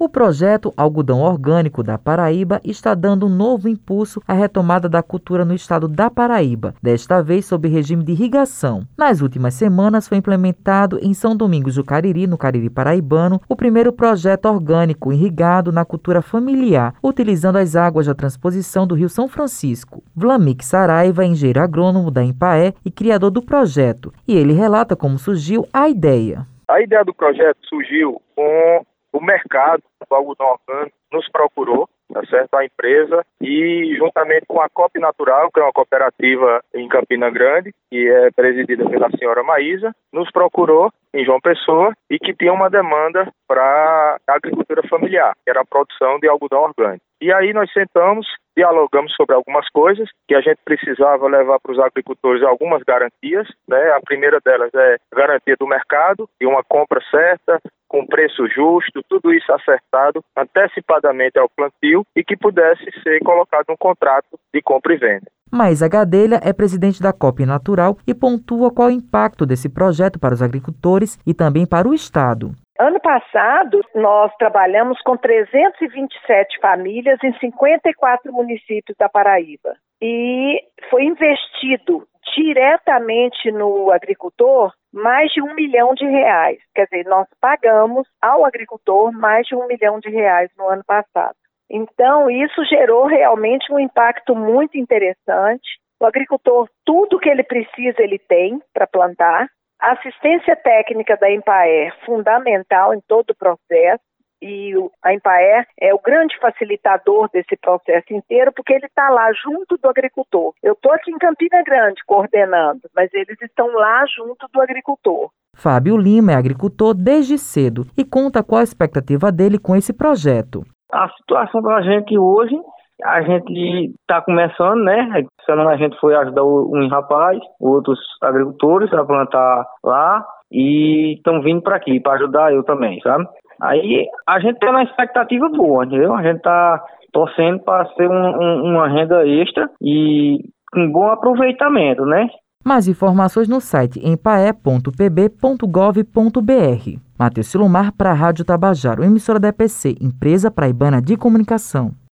O projeto Algodão Orgânico da Paraíba está dando um novo impulso à retomada da cultura no estado da Paraíba, desta vez sob regime de irrigação. Nas últimas semanas foi implementado em São Domingos do Cariri, no Cariri Paraibano, o primeiro projeto orgânico irrigado na cultura familiar, utilizando as águas da transposição do Rio São Francisco. Vlamik Saraiva engenheiro agrônomo da Empaé e criador do projeto, e ele relata como surgiu a ideia. A ideia do projeto surgiu com o mercado do algodão orgânico nos procurou, tá certo? A empresa e juntamente com a COP Natural, que é uma cooperativa em Campina Grande, que é presidida pela senhora Maísa, nos procurou em João Pessoa e que tinha uma demanda para a agricultura familiar, que era a produção de algodão orgânico. E aí nós sentamos, dialogamos sobre algumas coisas que a gente precisava levar para os agricultores algumas garantias, né? A primeira delas é garantia do mercado e uma compra certa, com preço justo, tudo isso acertado antecipadamente ao plantio e que pudesse ser colocado um contrato de compra e venda. Mas a Gadelha é presidente da COP Natural e pontua qual o impacto desse projeto para os agricultores e também para o Estado. Ano passado, nós trabalhamos com 327 famílias em 54 municípios da Paraíba. E foi investido diretamente no agricultor mais de um milhão de reais. Quer dizer, nós pagamos ao agricultor mais de um milhão de reais no ano passado. Então, isso gerou realmente um impacto muito interessante. O agricultor, tudo que ele precisa, ele tem para plantar. A assistência técnica da Empaer, fundamental em todo o processo e a Empaer é o grande facilitador desse processo inteiro, porque ele está lá junto do agricultor. Eu estou aqui em Campina Grande coordenando, mas eles estão lá junto do agricultor. Fábio Lima é agricultor desde cedo e conta qual a expectativa dele com esse projeto. A situação da gente hoje, a gente está começando, né? Semana a gente foi ajudar um rapaz, outros agricultores a plantar lá e estão vindo para aqui para ajudar eu também, sabe? Aí a gente tem uma expectativa boa, entendeu? A gente tá torcendo para ser um, um, uma renda extra e com bom aproveitamento, né? Mais informações no site empae.pb.gov.br. Matheus Silomar para a Rádio Tabajaro, emissora da EPC, Empresa Praibana de Comunicação.